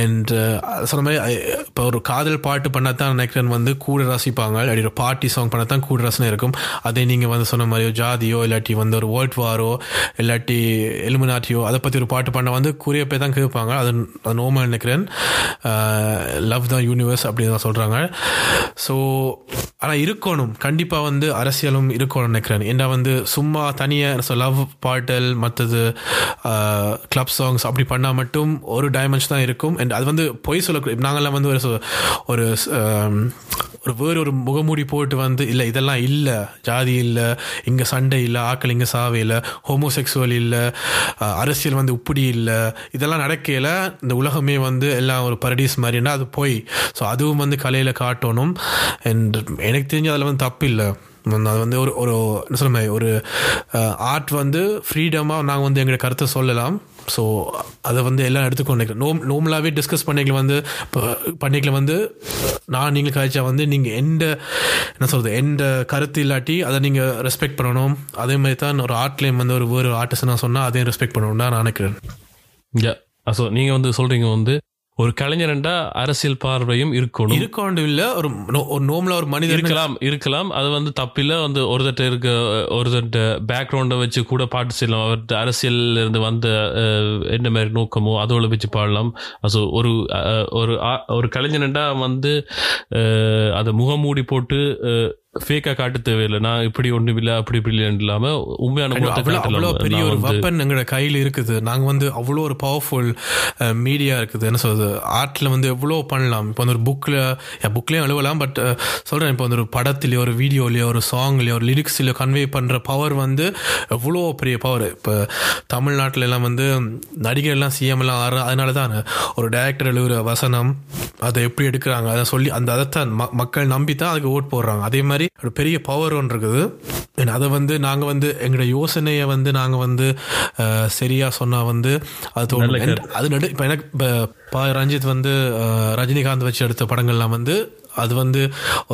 அண்ட் uh, சொன்ன மாதிரி இப்போ ஒரு காதல் பாட்டு பண்ணால் தான் நினைக்கிறேன் வந்து கூட ரசிப்பாங்க. அப்படி ஒரு பார்ட்டி சாங் பண்ணால் தான் கூட ரசனை இருக்கும். அதே நீங்கள் வந்து சொன்ன மாதிரியோ ஜாதியோ இல்லாட்டி வந்து ஒரு வேர்ல்ட் வாரோ இல்லாட்டி எலுமினாட்டியோ அதை பற்றி ஒரு பாட்டு பண்ணால் வந்து கூறிய போய் தான் கேட்பாங்க. அது அது நோமல் நினைக்கிறேன். லவ் தான் யூனிவர்ஸ் அப்படின்னு தான் சொல்கிறாங்க ஸோ ஆனால் இருக்கணும். கண்டிப்பாக வந்து அரசியலும் இருக்கணும் நினைக்கிறேன். ஏன்னா வந்து சும்மா தனியாக லவ் பாட்டல் மற்றது கிளப் சாங்ஸ் ஸோ அப்படி பண்ணால் மட்டும் ஒரு டைமென்ஷன் தான் இருக்கும். அண்ட் அது வந்து பொய் சொல்ல நாங்கள்லாம் வந்து ஒரு சொ- ஒரு um, ஒரு வேறு ஒரு முகமூடி போட்டு வந்து இல்லை இதெல்லாம் இல்லை. ஜாதி இல்லை. இங்கே சண்டை இல்லை. ஆக்கள் இங்கே சாவே இல்லை. ஹோமோசெக்சுவல் இல்லை. அரசியல் வந்து இப்படி இல்லை. இதெல்லாம் நடக்கையில் இந்த உலகமே வந்து எல்லாம் ஒரு பரடீஸ் மாதிரின்னா அது போய். ஸோ அதுவும் வந்து கலையில் காட்டணும். அண்ட் எனக்கு தெரிஞ்சு அதில் வந்து தப்பு இல்லை. அது வந்து ஒரு ஒரு என்ன சொல்ல மாதிரி ஒரு ஆர்ட் வந்து ஃப்ரீடமாக நாங்கள் வந்து எங்களோட கருத்தை சொல்லலாம். ஸோ அதை வந்து எல்லாம் எடுத்துக்கொண்டு நோம் நோம்லாவே டிஸ்கஸ் பண்ணிக்கல வந்து இப்போ பண்ணிக்கல வந்து நான் நீங்கள் காய்ச்சா வந்து நீங்கள் எந்த என்ன சொல்கிறது எந்த கருத்து இல்லாட்டி அதை நீங்கள் ரெஸ்பெக்ட் பண்ணணும். அதே மாதிரி தான் ஒரு ஆர்ட்லேயும் வந்து ஒரு வேறு ஆர்டிஸ்ட் நான் சொன்னால் அதையும் ரெஸ்பெக்ட் பண்ணணும் நான் நினைக்கிறேன். ஸோ நீங்கள் வந்து சொல்கிறீங்க வந்து ஒரு கலைஞரண்டா அரசியல் பார்வையும் இருக்கணும். இருக்கோண்டு இல்லை ஒரு நோ- ஒரு மனிதர் இருக்கலாம் இருக்கலாம். அது வந்து தப்பில்ல வந்து ஒரு தட்ட இருக்க ஒரு தட்ட பேக்ரவுண்டை வச்சு கூட பாட்டு செய்யலாம். அவர்கிட்ட அரசியல்ல இருந்து வந்த என்ன மாதிரி நோக்கமோ அதோட வச்சு பாடலாம். அது ஒரு ஒரு ஒரு கலைஞனண்டா வந்து அதை முகமூடி போட்டு ஃபேக்கா காட்ட தேவையில்லை. நான் இப்படி ஒன்றும் இல்லை அப்படி இப்படி இல்லைன்னு இல்லாம உண்மையான அவ்வளோ. பெரிய ஒரு வெப்பன் எங்களோட கையில் இருக்குது. நாங்கள் வந்து அவ்வளோ ஒரு பவர்ஃபுல் மீடியா இருக்குது. என்ன சொல்றது? ஆர்ட்டில் வந்து எவ்வளோ பண்ணலாம். இப்போ வந்து ஒரு புக்கில் புக்லேயும் எழுவலாம் பட் சொல்கிறேன் இப்போ வந்து ஒரு படத்துலையோ ஒரு வீடியோலையோ ஒரு சாங்லேயோ ஒரு லிரிக்ஸ்லையோ கன்வே பண்ணுற பவர் வந்து எவ்வளோ பெரிய பவர் இப்போ தமிழ்நாட்டில் எல்லாம் வந்து நடிகர் எல்லாம் சிஎம் எல்லாம் ஆறு அதனால தான் ஒரு டேரக்டர் எழுதுகிற வசனம் அதை எப்படி எடுக்கிறாங்க அதை சொல்லி அந்த அதைத்தான் ம- மக்கள் நம்பி தான் அதுக்கு ஓட் போடுறாங்க. அதே மாதிரி ஒரு பெரிய பவர் ஒன்று இருக்குது. அதை வந்து நாங்கள் வந்து எங்களோட யோசனையை வந்து நாங்கள் வந்து அஹ், சரியா சொன்னால் வந்து அது தோணும் அது நடு இப்போ எனக்கு இப்போ பா ரஞ்சித் வந்து ரஜினிகாந்த் வச்சு எடுத்த படங்கள்லாம் வந்து அது வந்து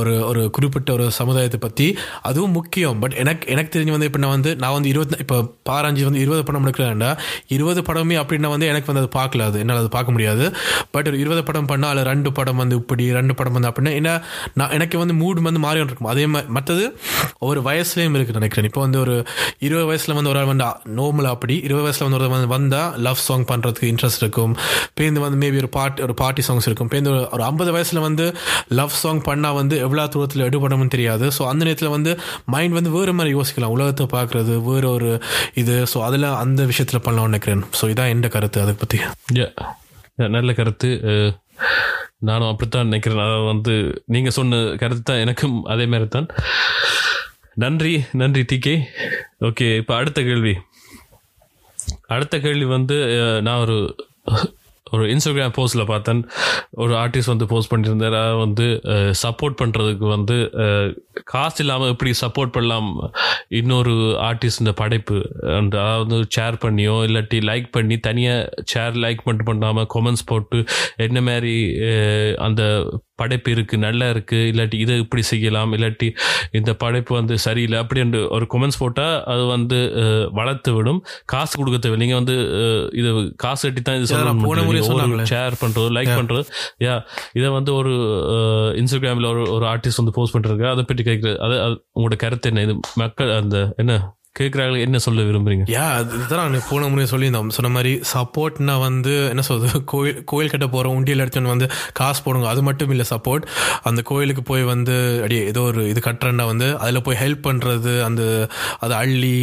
ஒரு ஒரு குறிப்பிட்ட ஒரு சமுதாயத்தை பற்றி அதுவும் முக்கியம். பட் எனக்கு எனக்கு தெரிஞ்சு வந்து இப்போ நான் வந்து நான் வந்து இருபத்தி இப்போ பாரஞ்சு வந்து இருபது படம் எடுக்கிறேன்டா இருபது படமே அப்படின்னா வந்து எனக்கு வந்து அது பார்க்கல. அது என்னால் அது பார்க்க முடியாது. பட் ஒரு இருபது படம் பண்ணால் அதில் ரெண்டு படம் வந்து இப்படி ரெண்டு படம் வந்து அப்படின்னா என்ன நான் எனக்கு வந்து மூடு வந்து மாறி இருக்கும் அதே மாதிரி மற்றது ஒவ்வொரு வயசுலேயும் இருக்குது நினைக்கிறேன். இப்போ வந்து ஒரு இருபது வயசில் வந்து ஒரு ஆள் வந்து நோமலாக அப்படி இருபது வயசில் வந்து ஒரு வந்து வந்தால் லவ் சாங் பண்ணுறதுக்கு இன்ட்ரெஸ்ட் இருக்கும். பேருந்து வந்து மேபி ஒரு பாட்டு ஒரு பார்ட்டி சாங்ஸ் இருக்கும். பேருந்து ஒரு ஐம்பது வயசில் வந்து லவ் சாங் பண்ணால் வந்து எவ்வளோ தூரத்தில் எடுபடணும்னு தெரியாது. ஸோ அந்த நேரத்தில் வந்து மைண்ட் வந்து வேறு மாதிரி யோசிக்கலாம். உலகத்தை பார்க்குறது வேறு ஒரு இது. ஸோ அதில் அந்த விஷயத்தில் பண்ணலாம்னு நினைக்கிறேன். ஸோ இதான் எந்த கருத்து அதை பற்றி நல்ல கருத்து. Uh, நானும் அப்படித்தான் நினைக்கிறேன். அதை வந்து நீங்கள் சொன்ன கருத்து தான் எனக்கும் அதே மாதிரி தான் நன்றி நன்றி டிகே ஓகே இப்போ அடுத்த கேள்வி. அடுத்த கேள்வி வந்து uh, நான் ஒரு ஒரு இன்ஸ்டாகிராம் போஸ்டில் பார்த்தேன். ஒரு ஆர்டிஸ்ட் வந்து போஸ்ட் பண்ணியிருந்தார். வந்து சப்போர்ட் பண்ணுறதுக்கு வந்து காசு இல்லாமல் எப்படி சப்போர்ட் பண்ணலாம்? இன்னொரு ஆர்டிஸ்ட் இந்த படைப்பு அந்த அதாவது ஷேர் பண்ணியோ இல்லாட்டி லைக் பண்ணி தனியாக ஷேர் லைக் மட்டும் பண்ணாமல் கொமெண்ட்ஸ் போட்டு என்ன மாதிரி அந்த படைப்பு இருக்கு நல்லா இருக்கு இல்லாட்டி இதை இப்படி செய்யலாம் இல்லாட்டி இந்த படைப்பு வந்து சரியில்லை அப்படின்னு ஒரு கொமெண்ட்ஸ் போட்டால் அது வந்து வளர்த்து விடும். காசு கொடுக்க தேவை நீங்கள் வந்து இது காசு கட்டி தான் இது நான் போன முறை சொன்னாங்களே. ஷேர் பண்றது லைக் பண்றது. யா இதை வந்து ஒரு இன்ஸ்டாகிராம்ல ஒரு ஒரு ஆர்டிஸ்ட் வந்து போஸ்ட் பண்றாங்க அதை பற்றி கேட்குறது அது உங்களோட கருத்து என்ன? இது மக்கள் அந்த என்ன? கேட்குறாங்க என்ன சொல்ல விரும்புறீங்க? யா இதுதான் நான் போன முறையை சொல்லியிருந்தோம். சொன்ன மாதிரி சப்போர்ட்னா வந்து என்ன சொல்றது கோயில் கோயில் கட்ட போகிறோம் உண்டியல் எடுத்துன்னு வந்து காசு போடுங்க. அது மட்டும் இல்லை சப்போர்ட். அந்த கோயிலுக்கு போய் வந்து அப்படியே ஏதோ ஒரு இது கட்டுறேன்னா வந்து அதில் போய் ஹெல்ப் பண்ணுறது அந்த அதை அள்ளி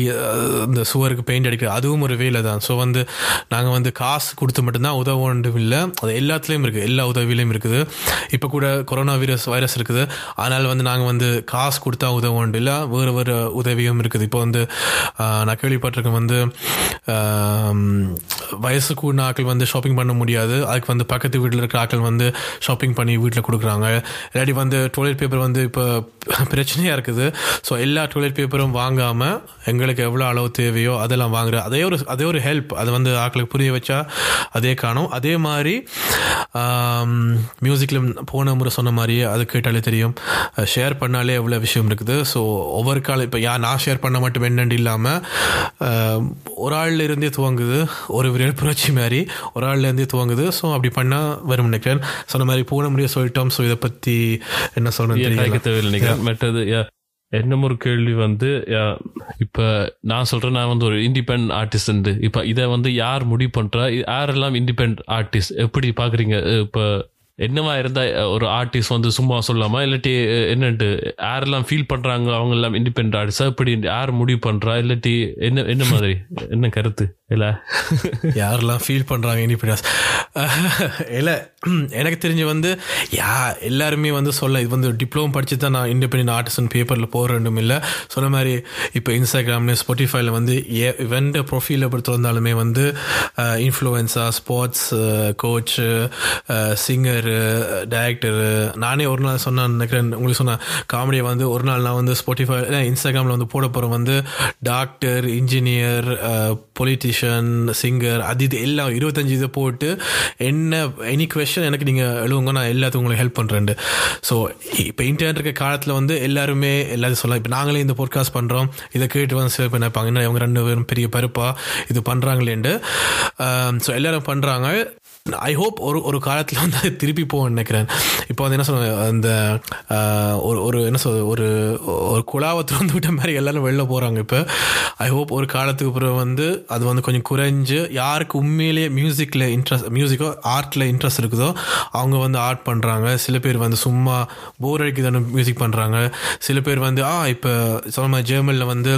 அந்த சுவருக்கு பெயிண்ட் அடிக்கிறது அதுவும் ஒரு வேலை தான். ஸோ வந்து நாங்கள் வந்து காசு கொடுத்து மட்டும்தான் உதவணும் இல்லை அது எல்லாத்துலேயும் இருக்குது எல்லா உதவியிலையும் இருக்குது. இப்போ கூட கொரோனா வைரஸ் வைரஸ் இருக்குது. அதனால் வந்து நாங்கள் வந்து காசு கொடுத்தா உதவும் இல்லை வேறு வேறு உதவியும் இருக்குது. இப்போ வந்து நான் கேள்விப்பட்டிருக்கேன் வந்து வயசு கூடின ஆட்கள் வந்து ஷாப்பிங் பண்ண முடியாது. அதுக்கு வந்து பக்கத்து வீட்டில் இருக்கிற ஆட்கள் வந்து ஷாப்பிங் பண்ணி வீட்டில் கொடுக்குறாங்க. இல்லாட்டி வந்து டாய்லெட் பேப்பர் வந்து இப்போ பிரச்சனையாக இருக்குது. ஸோ எல்லா டாய்லெட் பேப்பரும் வாங்காமல் எங்களுக்கு எவ்வளோ அளவு தேவையோ அதெல்லாம் வாங்குற அதே ஒரு அதே ஒரு ஹெல்ப் அது வந்து ஆட்களுக்கு புரிய வச்சா அதே காணும். அதே மாதிரி மியூசிக்கில் போன முறை சொன்ன மாதிரியே அது கேட்டாலே தெரியும். ஷேர் பண்ணாலே எவ்வளோ விஷயம் இருக்குது. ஸோ ஒவ்வொரு காலம் இப்போ யா நான் ஷேர் பண்ண மட்டும் என்னண்டு இல்லாமல் ஒரு ஆள்ல இருந்தே துவங்குது. ஒரு விரல் புரட்சி மாதிரி ஒரு ஆள்ல இருந்தே துவங்குது. ஸோ அப்படி பண்ணால் வரும் நினைக்கிறேன். சொன்ன மாதிரி போன முறையே சொல்லிட்டோம். ஸோ இதை பற்றி என்ன தேவையில்லை நினைக்கிறேன். மற்றது yeah, ஒரு கேள்வி வந்து இப்போ நான் சொல்கிறேன் நான் வந்து ஒரு இண்டிபெண்ட் ஆர்டிஸ்ட் இப்போ இதை வந்து யார் முடிவு பண்ணுறா யாரெல்லாம் இண்டிபெண்ட் ஆர்டிஸ்ட் எப்படி பார்க்குறீங்க இப்போ என்னவா இருந்தா ஒரு ஆர்டிஸ்ட் வந்து சும்மா சொல்லாமா? இல்லாட்டி என்னட்டு என்னன்ட்டு யாரெல்லாம் ஃபீல் பண்றாங்க? அவங்க எல்லாம் இண்டிபெண்ட் ஆர்டிஸ்டா இப்படி யார் முடிவு பண்றா? இல்லாட்டி என்ன என்ன மாதிரி? என்ன கருத்து? இல்லை? யாரெல்லாம் ஃபீல் பண்ணுறாங்க இண்டிபெண்டன்ஸ் இல்லை எனக்கு தெரிஞ்சு வந்து யா எல்லாருமே வந்து சொல்ல இது வந்து டிப்ளமோ படித்து தான் நான் இண்டிபெண்ட் ஆர்டிஸ்ட் பேப்பரில் போகிறேன்டும் இல்லை. சொன்ன மாதிரி இப்போ இன்ஸ்டாகிராம்ல ஸ்பாட்டிஃபைல வந்து வெண்ட ப்ரொஃபைலை பொறுத்து வந்தாலுமே வந்து influencer sports coach singer director நானே ஒரு நாள் சொன்னேன் நினைக்கிறேன். உங்களுக்கு சொன்னேன் காமெடியை வந்து ஒரு நாள் நான் வந்து ஸ்பாட்டிஃபை இன்ஸ்டாகிராமில் வந்து போட போகிறேன் வந்து டாக்டர் இன்ஜினியர் பொலிட்டிஷியன் சிங்கர் அது இது எல்லாம் இருபத்தஞ்சு இதை போட்டு என்ன எனி கொஷன் எனக்கு நீங்கள் எழுவுங்க நான் எல்லாத்துக்கும் உங்களுக்கு ஹெல்ப் பண்ணுறேன் ஸோ இப்போ இன்டர்நெட் இருக்க காலத்தில் வந்து எல்லாருமே எல்லாத்தையும் சொல்லலாம். இப்போ நாங்களே இந்த போட்காஸ்ட் பண்ணுறோம் இதை கேட்டு வந்து சேவ் பண்ணிப்பாங்க. என்ன இவங்க ரெண்டு பேரும் பெரிய பருப்பா இது பண்ணுறாங்களேண்டு ஸோ எல்லோரும் பண்ணுறாங்க ஐ ஹோப் ஒரு ஒரு காலத்தில் வந்து அது திருப்பி போக நினைக்கிறேன். இப்போ வந்து என்ன சொல்லுவாங்க அந்த ஒரு ஒரு என்ன சொல் ஒரு ஒரு குழாவை திறந்து விட்ட மாதிரி எல்லாரும் வெளில போகிறாங்க இப்போ. ஐ ஹோப் ஒரு காலத்துக்கு பிறகு வந்து அது வந்து கொஞ்சம் குறைஞ்சு யாருக்கு உண்மையிலேயே மியூசிக்கில் இன்ட்ரெஸ்ட் மியூசிக்கோ ஆர்ட்டில் இன்ட்ரெஸ்ட் இருக்குதோ அவங்க வந்து ஆர்ட் பண்ணுறாங்க சில பேர் வந்து சும்மா போர் அடிக்குதான மியூசிக் பண்ணுறாங்க சில பேர் வந்து ஆ இப்போ சொன்ன மாதிரி ஜெர்மனில் வந்து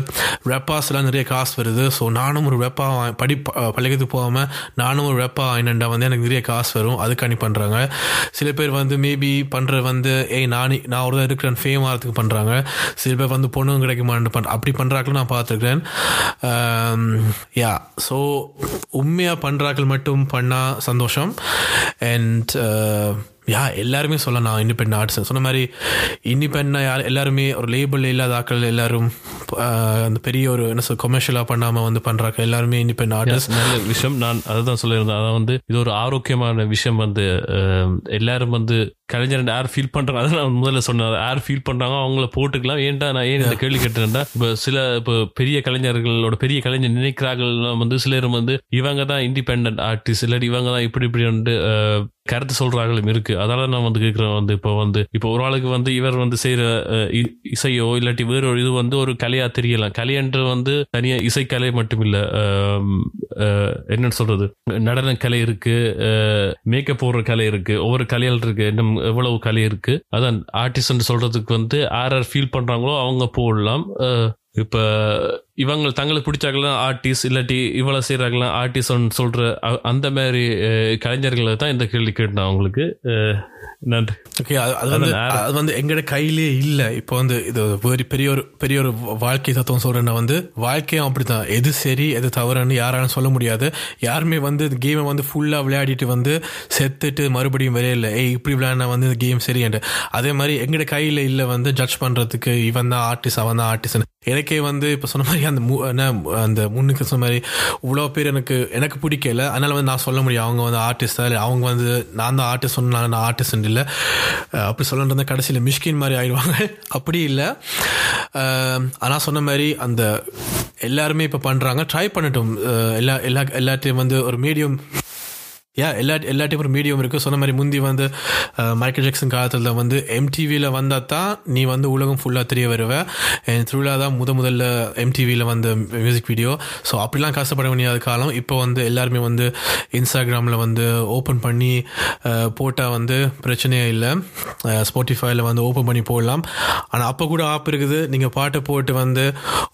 ரெப்பாஸ்லாம் நிறைய காசு வருது. ஸோ நானும் ஒரு ரெப்பா படி ப- போகாமல் நானும் ஒரு ரெப்பா ஆயினண்டா வந்து எனக்கு நிறைய காசு வரும். அதுக்காண்டி பண்ணுறாங்க சில பேர் வந்து மேபி பண்ணுற வந்து ஏய் நானே நான் ஒரு தான் இருக்கிறேன் ஃபேம் ஆகிறதுக்கு பண்ணுறாங்க சில பேர் வந்து பொண்ணும் கிடைக்குமான்னு பண் அப்படி பண்ணுறாக்கள் நான் பார்த்துருக்கிறேன். யா ஸோ உண்மையாக பண்ணுறாக்கள் மட்டும் பண்ணால் சந்தோஷம். அண்ட் யா எல்லாருமே சொல்லலாம் இண்டிபெண்ட் ஆர்ட்ஸ் சொன்ன மாதிரி இண்டிபெண்ட் யார் எல்லாருமே ஒரு லேபிள் இல்லாத ஆட்கள் எல்லாரும் அந்த பெரிய ஒரு என்ன சொல் கொமர்ஷியலாக பண்ணாமல் வந்து பண்ணுறாங்க எல்லாருமே இண்டிபெண்ட் ஆர்டிஸ்ட் நல்ல விஷயம். நான் அதுதான் சொல்லியிருந்தேன். அதான் வந்து இது ஒரு ஆரோக்கியமான விஷயம் வந்து எல்லாரும் வந்து கலைஞர் யார் ஃபீல் பண்றாங்க அதான் நான் முதல்ல சொன்னேன். யார் ஃபீல் பண்றாங்க அவங்கள போட்டுக்கலாம். ஏன்டா நான் ஏன் இந்த கேள்வி கேட்டேன்டா இப்போ சில இப்போ பெரிய கலைஞர்களோட பெரிய கலைஞர் நினைக்கிறார்கள் வந்து சிலர் வந்து இவங்க தான் இண்டிபெண்ட் ஆர்டிஸ்ட் இல்லாட்டி இவங்க தான் இப்படி இப்படி வந்து கருத்து சொல்றாங்களும் இருக்கு. அதனால நான் வந்து கேட்கிறேன் வந்து இப்போ வந்து இப்போ ஒரு ஆளுக்கு வந்து இவர் வந்து செய்யற இ- இசையோ இல்லாட்டி வேற ஒரு இது வந்து ஒரு கலையா தெரியலாம். கலையன்று வந்து தனியா இசைக்கலை மட்டும் இல்ல என்னன்னு சொல்றது? நடன கலை இருக்கு மேக்கப் போடுற கலை இருக்கு ஒவ்வொரு கலைகள் இருக்கு இன்னும் எவ்வளவு கலை இருக்கு. அதான் ஆர்டிஸ்ட் சொல்றதுக்கு வந்து ஆர் ஆர் ஃபீல் பண்றாங்களோ அவங்க போடலாம். இப்போ இவங்க தங்களுக்கு பிடிச்சாக்கலாம் ஆர்டிஸ்ட் இல்லாட்டி இவ்வளவு செய்யறாங்களா ஆர்டிஸ்ட் சொல்ற அ- அந்த மாதிரி கலைஞர்களை தான் இந்த கேள்வி கேட்டேன் அவங்களுக்கு. நன்றி. ஓகே அது வந்து அது வந்து எங்கட கையிலே இல்லை. இப்போ வந்து இது ஒரு பெரிய ஒரு பெரிய ஒரு வாழ்க்கை தத்துவம் சொல்றேன்னா வந்து வாழ்க்கையும் அப்படித்தான். எது சரி எது தவறுன்னு யாராலும் சொல்ல முடியாது. யாருமே வந்து இந்த கேமை வந்து ஃபுல்லாக விளையாடிட்டு வந்து செத்துட்டு மறுபடியும் விளையாடல ஏய் இப்படி விளையாடினா வந்து இந்த கேம் சரின்ட்டு அதே மாதிரி எங்கட கையில் இல்லை வந்து ஜட்ஜ் பண்ணுறதுக்கு இவன் தான் ஆர்டிஸ்ட் அவன் தான் ஆர்டிஸ்ட் எனக்கே வந்து இப்போ சொன்ன மாதிரி அந்த மு- என்ன, அந்த முன்னுக்கு சொன்ன மாதிரி இவ்வளோ பேர் எனக்கு எனக்கு பிடிக்கல. அதனால் வந்து நான் சொல்ல முடியும். அவங்க வந்து ஆர்டிஸ்டா இல்லை அவங்க வந்து நான் தான் ஆர்டிஸ்ட் சொன்னாங்க நான் ஆர்டிஸ்ட் இல்லை. அப்படி சொல்லணுன்றத கடைசியில் மிஷ்கின் மாதிரி ஆயிடுவாங்க. அப்படி இல்லை. ஆனால் சொன்ன மாதிரி அந்த எல்லாருமே இப்போ பண்ணுறாங்க ட்ரை பண்ணட்டும். எல்லா எல்லா எல்லாத்தையும் வந்து ஒரு மீடியம் யா எல்லா எல்லாத்தையும் ஒரு மீடியம் இருக்குது சொன்ன மாதிரி முந்தி வந்து மைக்கேல் ஜாக்சன் காலத்தில் வந்து எம்டிவியில் வந்தால் தான் நீ வந்து உலகம் ஃபுல்லாக தெரிய வருவ. திருவிழா தான் முத முதல்ல எம்டிவியில் வந்த மியூசிக் வீடியோ ஸோ அப்படிலாம் கஷ்டப்பட வேண்டியது காலம். இப்போ வந்து எல்லாருமே வந்து இன்ஸ்டாகிராமில் வந்து ஓப்பன் பண்ணி uh, போட்டால் வந்து பிரச்சனையே இல்லை. ஸ்பாட்டிஃபைல uh, வந்து ஓப்பன் பண்ணி போடலாம். ஆனால் அப்போ கூட ஆப் இருக்குது. நீங்கள் பாட்டை போட்டு வந்து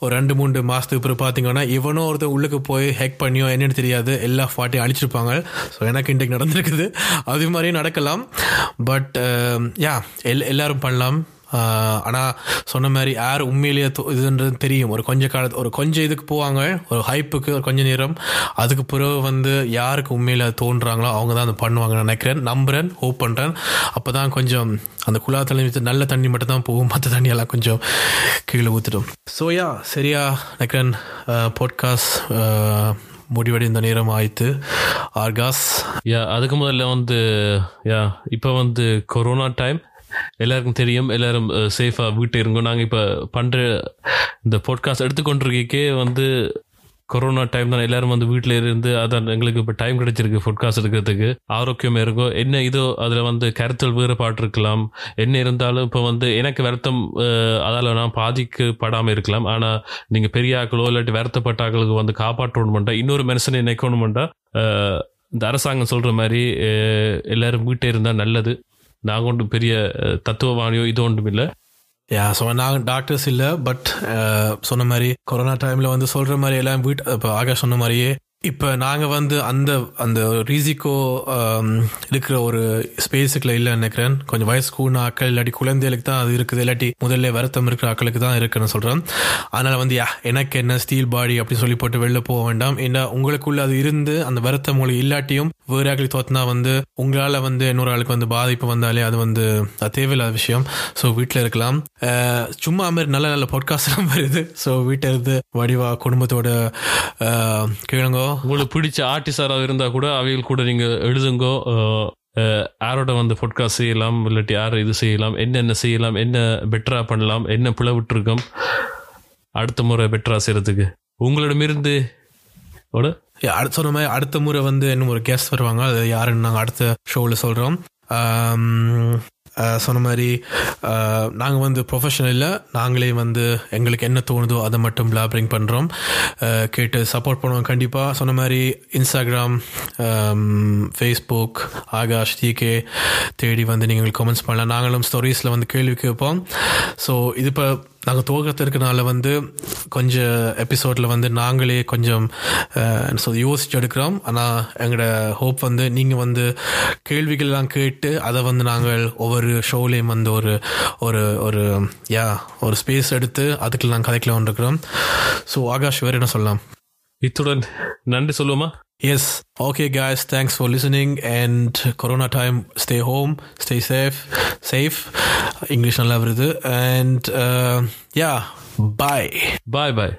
ஒரு ரெண்டு மூணு மாதத்துக்கு பிறகு பார்த்தீங்கன்னா இவனோ ஒருத்தர் உள்ளுக்கு போய் ஹேக் பண்ணியோ என்னென்னு தெரியாது. எல்லா பாட்டையும் அழிச்சிருப்பாங்க. ஸோ எனக்கு இன்றைக்கு நடந்திருக்குது. அது மாதிரியும் நடக்கலாம். பட் யா um, எல் எல்லாரும் பண்ணலாம். ஆனால் சொன்ன மாதிரி யார் உண்மையிலேயே இதுன்றது தெரியும். ஒரு கொஞ்ச காலத்து ஒரு கொஞ்சம் இதுக்கு போவாங்க. ஒரு ஹைப்புக்கு ஒரு கொஞ்சம் நேரம். அதுக்கு பிறகு வந்து யாருக்கு உண்மையில் தோன்றாங்களோ அவங்க தான் அதை பண்ணுவாங்கன்னு நினைக்கிறேன். நம்புறேன் ஹோப் பண்ணுறேன் அப்போ தான் கொஞ்சம் அந்த குழா தண்ணி நல்ல தண்ணி மட்டும் தான் போகும். மற்ற தண்ணியெல்லாம் கொஞ்சம் கீழே ஊற்றிடும் ஸோ யா சரியா நினைக்கிறேன். பாட்காஸ்ட் முடிவடைந்த நேரம் ஆயிட்டு ஆர்காஸ். யா அதுக்கு முதல்ல வந்து யா இப்போ வந்து கொரோனா டைம். எல்லாருக்கும் தெரியும் எல்லாரும் சேஃபாக வீட்டு இருங்க. நாங்கள் இப்போ பண்ணுற இந்த பாட்காஸ்ட் எடுத்துக்கொண்டிருக்கே வந்து கொரோனா டைம் தான் எல்லாரும் வந்து வீட்டில் இருந்து அதான் எங்களுக்கு இப்போ டைம் கிடைச்சிருக்கு ஃபுட்காஸ்ட் எடுக்கிறதுக்கு. ஆரோக்கியமாக இருக்கும். என்ன இதோ அதில் வந்து கருத்தல் வேறுபாடு இருக்கலாம். என்ன இருந்தாலும் இப்போ வந்து எனக்கு வருத்தம் அதால் நான் பாதிக்கப்படாமல் இருக்கலாம். ஆனால் நீங்கள் பெரிய ஆக்களோ இல்லாட்டி வருத்தப்பட்ட ஆக்களுக்கு வந்து காப்பாற்றணுமெண்டா இன்னொரு மனுஷனை நினைக்கணுமெண்டா இந்த அரசாங்கம் சொல்கிற மாதிரி எல்லாரும் வீட்டே இருந்தால் நல்லது. நாங்கள் ஒன்றும் பெரிய தத்துவவாணியோ இது ஒன்றும் இல்லை. யா ஸோ நாங்கள் டாக்டர்ஸ் இல்லை பட் சொன்ன மாதிரி கொரோனா டைமில் வந்து சொல்கிற மாதிரி எல்லாம் வீட்டு இப்போ ஆகாஷ் சொன்ன மாதிரியே இப்போ நாங்கள் வந்து அந்த அந்த ரீசிக்கோ இருக்கிற ஒரு ஸ்பேஸுக்குள்ள இல்லை நினைக்கிறேன். கொஞ்சம் வயசு கூண ஆக்கள் இல்லாட்டி குழந்தைகளுக்கு தான் அது இருக்குது. இல்லாட்டி முதல்ல வருத்தம் இருக்கிற ஆக்களுக்கு தான் இருக்குன்னு சொல்கிறேன் அதனால் வந்து யா எனக்கு என்ன ஸ்டீல் பாடி அப்படின்னு சொல்லி போட்டு வெளில போக வேண்டாம். ஏன்னா உங்களுக்குள்ள அது இருந்து அந்த வருத்தம் உங்களுக்கு இல்லாட்டியும் வேறு ஆக்களுக்கு தோத்தினா வந்து உங்களால் வந்து இன்னொரு ஆளுக்கு வந்து பாதிப்பு வந்தாலே அது வந்து அது தேவையில்லாத விஷயம். ஸோ வீட்டில் இருக்கலாம். சும்மா மாதிரி நல்ல நல்ல பாட்காஸ்ட்லாம் வருது. ஸோ வீட்டில் இருந்து வடிவா குடும்பத்தோட கிழங்கோ உங்களுக்கு பிடிச்ச ஆர்டிஸ்டாராக இருந்தால் கூட அவைகள் கூட நீங்கள் எழுதுங்கோ. யாரோட வந்து பொட்காஸ்ட் செய்யலாம் இல்லாட்டி யார் இது செய்யலாம் என்னென்ன செய்யலாம் என்ன பெட்டராக பண்ணலாம் என்ன பிளவிட்டுருக்கோம் அடுத்த முறை பெட்டராக செய்கிறதுக்கு உங்களிடமிருந்து அடுத்த சொன்ன மாதிரி அடுத்த முறை வந்து இன்னும் ஒரு கேஸ் வருவாங்க. அது யாருன்னு நாங்கள் அடுத்த ஷோவில் சொல்கிறோம் சொன்ன மாதிரி நாங்கள் வந்து ப்ரொஃபஷனல் இல்லை. நாங்களே வந்து எங்களுக்கு என்ன தோணுதோ அதை மட்டும் பிளாபரிங் பண்ணுறோம் கேட்டு சப்போர்ட் பண்ணுவோம் கண்டிப்பாக சொன்ன மாதிரி இன்ஸ்டாகிராம் ஃபேஸ்புக் ஆகாஷ் டிகே தேடி வந்து நீங்கள் கமெண்ட்ஸ் பண்ணலாம். நாங்களும் ஸ்டோரிஸில் வந்து கேள்வி கேட்போம். ஸோ இது இப்போ நாங்கள் துவக்கத்திற்குனால வந்து கொஞ்சம் எபிசோடில் வந்து நாங்களே கொஞ்சம் ஸோ யோசிச்சு எடுக்கிறோம். ஆனால் எங்களோட ஹோப் வந்து நீங்கள் வந்து கேள்விகள்லாம் கேட்டு அதை வந்து நாங்கள் ஒவ்வொரு ஷோலேயும் வந்து ஒரு ஒரு ஒரு யா ஒரு ஸ்பேஸ் எடுத்து அதுக்கு நாங்கள் கதைக்கலாம் இருக்கிறோம். ஸோ ஆகாஷ் வேறு என்ன சொல்லலாம்? இத்துடன் நன்றி சொல்லுவோமா? Yes. Okay, guys. Thanks for listening. And Corona time, stay home, stay safe, safe. English and love And uh, yeah. Bye. Bye. Bye.